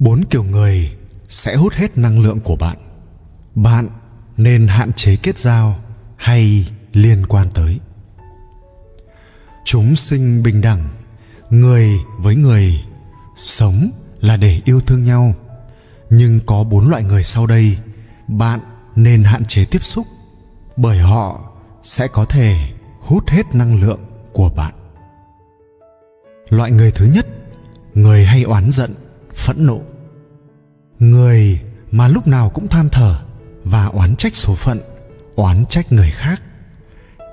bốn kiểu người sẽ hút hết năng lượng của bạn. Bạn nên hạn chế kết giao hay liên quan tới. Chúng sinh bình đẳng, người với người, sống là để yêu thương nhau. Nhưng có bốn loại người sau đây, bạn nên hạn chế tiếp xúc, bởi họ sẽ có thể hút hết năng lượng của bạn. Loại người thứ nhất, người hay oán giận phẫn nộ. Người mà lúc nào cũng than thở và oán trách số phận, oán trách người khác,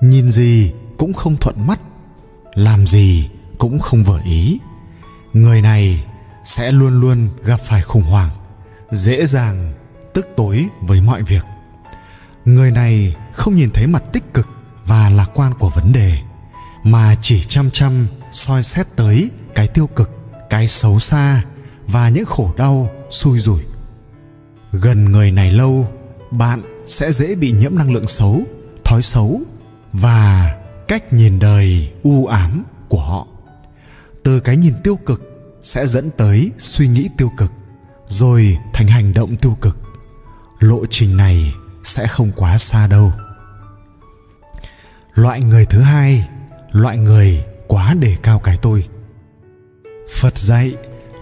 nhìn gì cũng không thuận mắt, làm gì cũng không vừa ý. Người này sẽ luôn luôn gặp phải khủng hoảng, dễ dàng tức tối với mọi việc. Người này không nhìn thấy mặt tích cực và lạc quan của vấn đề, mà chỉ chăm chăm soi xét tới cái tiêu cực, cái xấu xa và những khổ đau xui rủi. Gần người này lâu, bạn sẽ dễ bị nhiễm năng lượng xấu, thói xấu và cách nhìn đời u ám của họ. Từ cái nhìn tiêu cực sẽ dẫn tới suy nghĩ tiêu cực, rồi thành hành động tiêu cực. Lộ trình này sẽ không quá xa đâu. Loại người thứ hai, loại người quá đề cao cái tôi. Phật dạy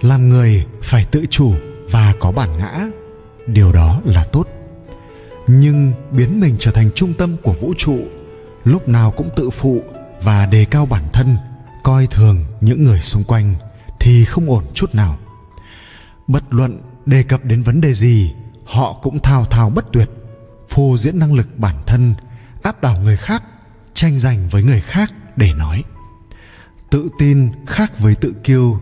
làm người phải tự chủ và có bản ngã. Điều đó là tốt. Nhưng biến mình trở thành trung tâm của vũ trụ, lúc nào cũng tự phụ và đề cao bản thân, coi thường những người xung quanh thì không ổn chút nào. Bất luận đề cập đến vấn đề gì, họ cũng thao thao bất tuyệt, phô diễn năng lực bản thân, áp đảo người khác, tranh giành với người khác để nói. Tự tin khác với tự kiêu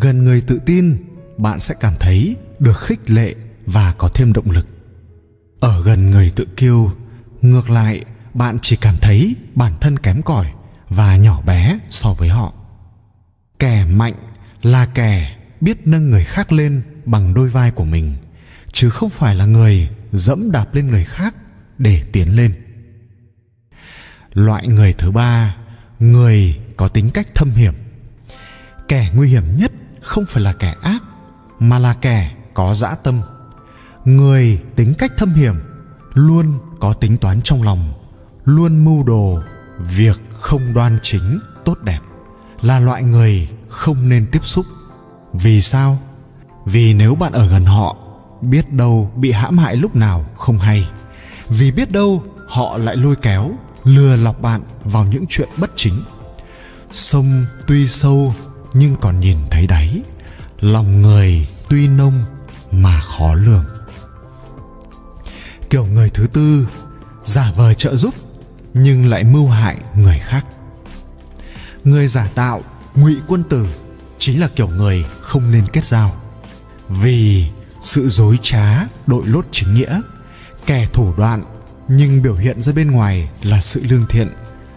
gần người tự tin, bạn sẽ cảm thấy được khích lệ và có thêm động lực. Ở gần người tự kiêu, ngược lại, bạn chỉ cảm thấy bản thân kém cỏi và nhỏ bé so với họ. Kẻ mạnh là kẻ biết nâng người khác lên bằng đôi vai của mình, chứ không phải là người dẫm đạp lên người khác để tiến lên. Loại người thứ ba, người có tính cách thâm hiểm. Kẻ nguy hiểm nhất không phải là kẻ ác, mà là kẻ có dã tâm. Người tính cách thâm hiểm luôn có tính toán trong lòng, luôn mưu đồ việc không đoan chính, tốt đẹp, là loại người không nên tiếp xúc. Vì sao? Vì nếu bạn ở gần họ, biết đâu bị hãm hại lúc nào không hay. Vì biết đâu họ lại lôi kéo, lừa lọc bạn vào những chuyện bất chính. Sông tuy sâu nhưng còn nhìn thấy đấy, lòng người tuy nông mà khó lường. Kiểu người thứ tư, giả vờ trợ giúp, nhưng lại mưu hại người khác. Người giả tạo, ngụy quân tử, chính là kiểu người không nên kết giao. Vì sự dối trá, đội lốt chính nghĩa, kẻ thủ đoạn, nhưng biểu hiện ra bên ngoài là sự lương thiện,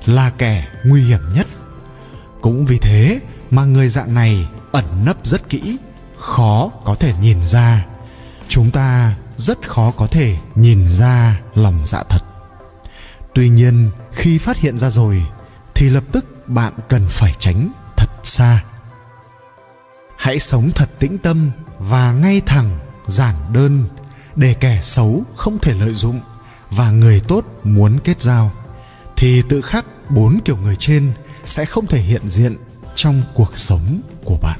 là kẻ nguy hiểm nhất. Cũng vì thế mà người dạng này ẩn nấp rất kỹ, khó có thể nhìn ra. Chúng ta rất khó có thể nhìn ra lòng dạ thật. Tuy nhiên, khi phát hiện ra rồi, thì lập tức bạn cần phải tránh thật xa. Hãy sống thật tĩnh tâm và ngay thẳng, giản đơn, để kẻ xấu không thể lợi dụng và người tốt muốn kết giao. Thì tự khắc bốn kiểu người trên sẽ không thể hiện diện trong cuộc sống của bạn.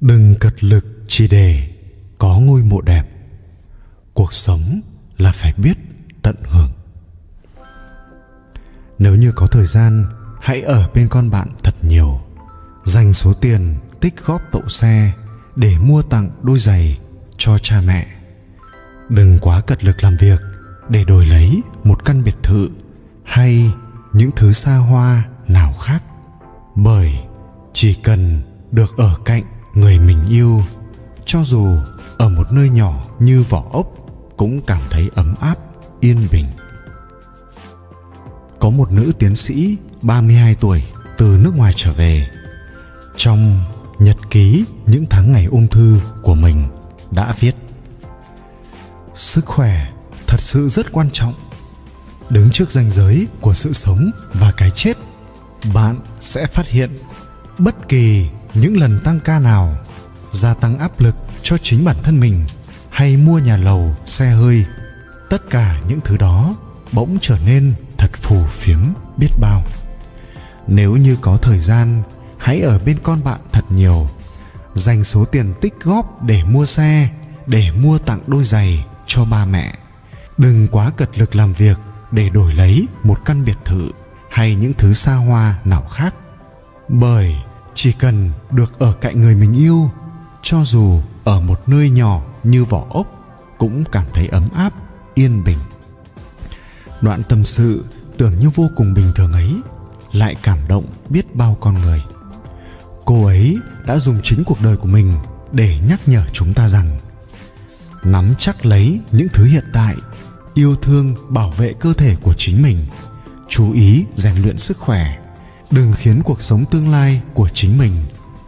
Đừng cật lực chỉ để có ngôi mộ đẹp. Cuộc sống là phải biết tận hưởng. Nếu như có thời gian, hãy ở bên con bạn thật nhiều. Dành số tiền tích góp tậu xe để mua tặng đôi giày cho cha mẹ. Đừng quá cật lực làm việc để đổi lấy một căn biệt thự hay những thứ xa hoa nào khác. Bởi chỉ cần được ở cạnh người mình yêu, cho dù ở một nơi nhỏ như vỏ ốc cũng cảm thấy ấm áp, yên bình. Có một nữ tiến sĩ 32 tuổi từ nước ngoài trở về. Trong nhật ký những tháng ngày ung thư của mình đã viết, sức khỏe thật sự rất quan trọng đứng trước ranh giới của sự sống và cái chết, bạn sẽ phát hiện bất kỳ những lần tăng ca nào gia tăng áp lực cho chính bản thân mình hay mua nhà lầu, xe hơi, tất cả những thứ đó bỗng trở nên thật phù phiếm biết bao. Nếu như có thời gian, hãy ở bên con bạn thật nhiều, dành số tiền tích góp để mua xe, để mua tặng đôi giày cho ba mẹ. Đừng quá cật lực làm việc để đổi lấy một căn biệt thự hay những thứ xa hoa nào khác. Bởi chỉ cần được ở cạnh người mình yêu, cho dù ở một nơi nhỏ như vỏ ốc cũng cảm thấy ấm áp, yên bình. Đoạn tâm sự tưởng như vô cùng bình thường ấy, lại cảm động biết bao con người. Cô ấy đã dùng chính cuộc đời của mình để nhắc nhở chúng ta rằng, nắm chắc lấy những thứ hiện tại yêu thương bảo vệ cơ thể của chính mình. Chú ý rèn luyện sức khỏe, đừng khiến cuộc sống tương lai của chính mình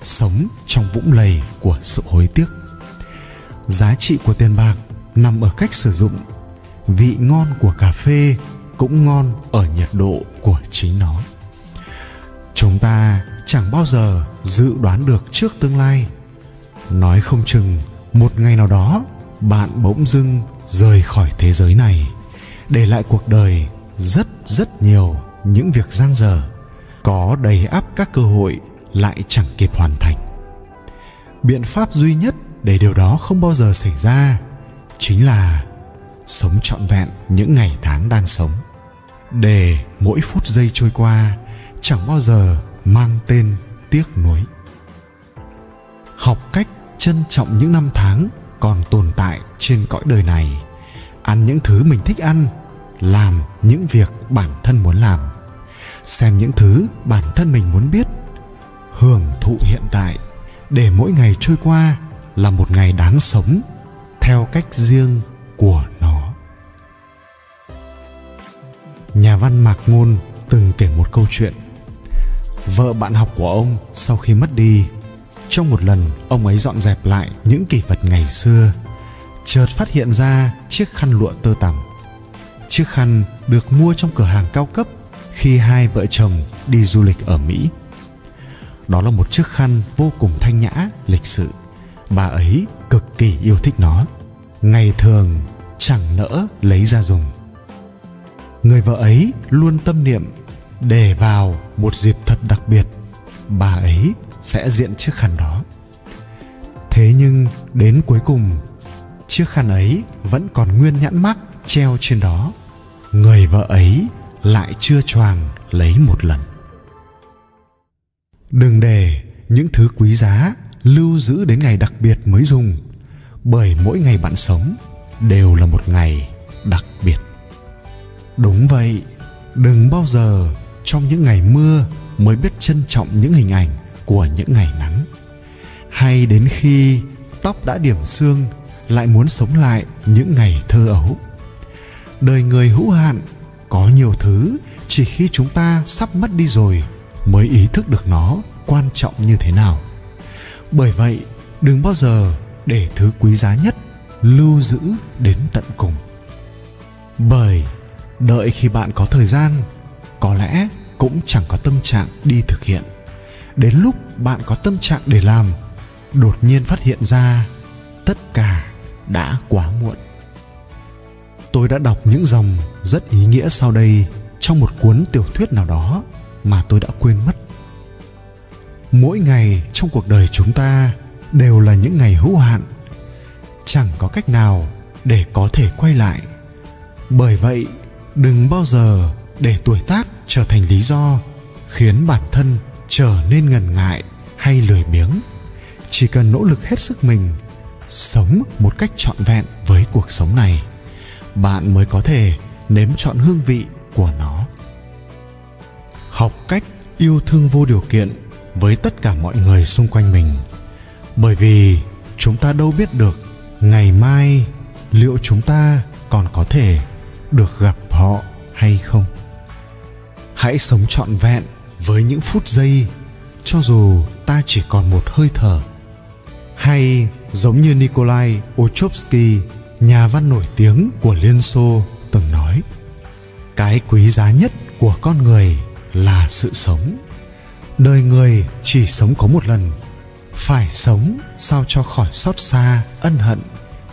sống trong vũng lầy của sự hối tiếc. Giá trị của tiền bạc nằm ở cách sử dụng. Vị ngon của cà phê cũng ngon ở nhiệt độ của chính nó. Chúng ta chẳng bao giờ dự đoán được trước tương lai. Nói không chừng, một ngày nào đó, bạn bỗng dưng rời khỏi thế giới này, để lại cuộc đời rất rất nhiều những việc giang dở. Có đầy ắp các cơ hội lại chẳng kịp hoàn thành. Biện pháp duy nhất để điều đó không bao giờ xảy ra chính là sống trọn vẹn những ngày tháng đang sống. Để mỗi phút giây trôi qua chẳng bao giờ mang tên tiếc nuối. Học cách trân trọng những năm tháng còn tồn tại trên cõi đời này. Ăn những thứ mình thích ăn, làm những việc bản thân muốn làm. Xem những thứ bản thân mình muốn biết. Hưởng thụ hiện tại, để mỗi ngày trôi qua là một ngày đáng sống theo cách riêng của nó. Nhà văn mạc ngôn từng kể một câu chuyện. Vợ bạn học của ông sau khi mất đi trong một lần, ông ấy dọn dẹp lại những kỷ vật ngày xưa. Chợt phát hiện ra chiếc khăn lụa tơ tằm. Chiếc khăn được mua trong cửa hàng cao cấp khi hai vợ chồng đi du lịch ở mỹ. Đó là một chiếc khăn vô cùng thanh nhã, lịch sự. Bà ấy cực kỳ yêu thích nó. Ngày thường, chẳng nỡ lấy ra dùng. Người vợ ấy luôn tâm niệm để vào một dịp thật đặc biệt. Bà ấy sẽ diện chiếc khăn đó. Thế nhưng đến cuối cùng, chiếc khăn ấy vẫn còn nguyên nhãn mắc treo trên đó. Người vợ ấy lại chưa choàng lấy một lần. Đừng để những thứ quý giá lưu giữ đến ngày đặc biệt mới dùng, bởi mỗi ngày bạn sống đều là một ngày đặc biệt. Đúng vậy, đừng bao giờ trong những ngày mưa mới biết trân trọng những hình ảnh của những ngày nắng. Hay đến khi tóc đã điểm xương, lại muốn sống lại những ngày thơ ấu. Đời người hữu hạn, có nhiều thứ chỉ khi chúng ta sắp mất đi rồi mới ý thức được nó quan trọng như thế nào. Bởi vậy, đừng bao giờ để thứ quý giá nhất lưu giữ đến tận cùng. Bởi đợi khi bạn có thời gian, có lẽ cũng chẳng có tâm trạng đi thực hiện đến lúc bạn có tâm trạng để làm, đột nhiên phát hiện ra tất cả đã quá muộn. Tôi đã đọc những dòng rất ý nghĩa sau đây trong một cuốn tiểu thuyết nào đó mà tôi đã quên mất. Mỗi ngày trong cuộc đời chúng ta đều là những ngày hữu hạn, chẳng có cách nào để có thể quay lại. Bởi vậy, đừng bao giờ để tuổi tác trở thành lý do khiến bản thân trở nên ngần ngại hay lười biếng. Chỉ cần nỗ lực hết sức mình, sống một cách trọn vẹn với cuộc sống này, bạn mới có thể nếm trọn hương vị của nó. Học cách yêu thương vô điều kiện với tất cả mọi người xung quanh mình. Bởi vì chúng ta đâu biết được ngày mai liệu chúng ta còn có thể được gặp họ hay không. Hãy sống trọn vẹn với những phút giây, cho dù ta chỉ còn một hơi thở, hay giống như nikolai ochopsky nhà văn nổi tiếng của liên xô từng nói, cái quý giá nhất của con người là sự sống. Đời người chỉ sống có một lần, phải sống sao cho khỏi xót xa, ân hận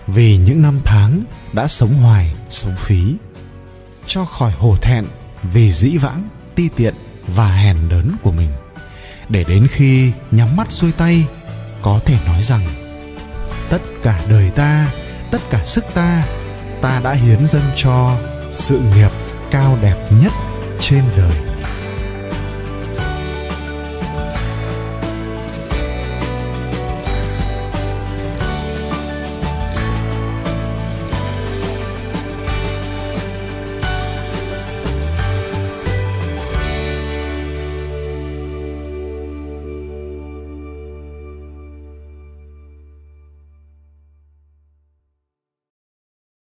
vì những năm tháng đã sống hoài, sống phí. Cho khỏi hổ thẹn vì dĩ vãng, ti tiện và hèn đớn của mình. Để đến khi nhắm mắt xuôi tay, có thể nói rằng, tất cả đời ta, tất cả sức ta ta đã hiến dâng cho sự nghiệp cao đẹp nhất trên đời.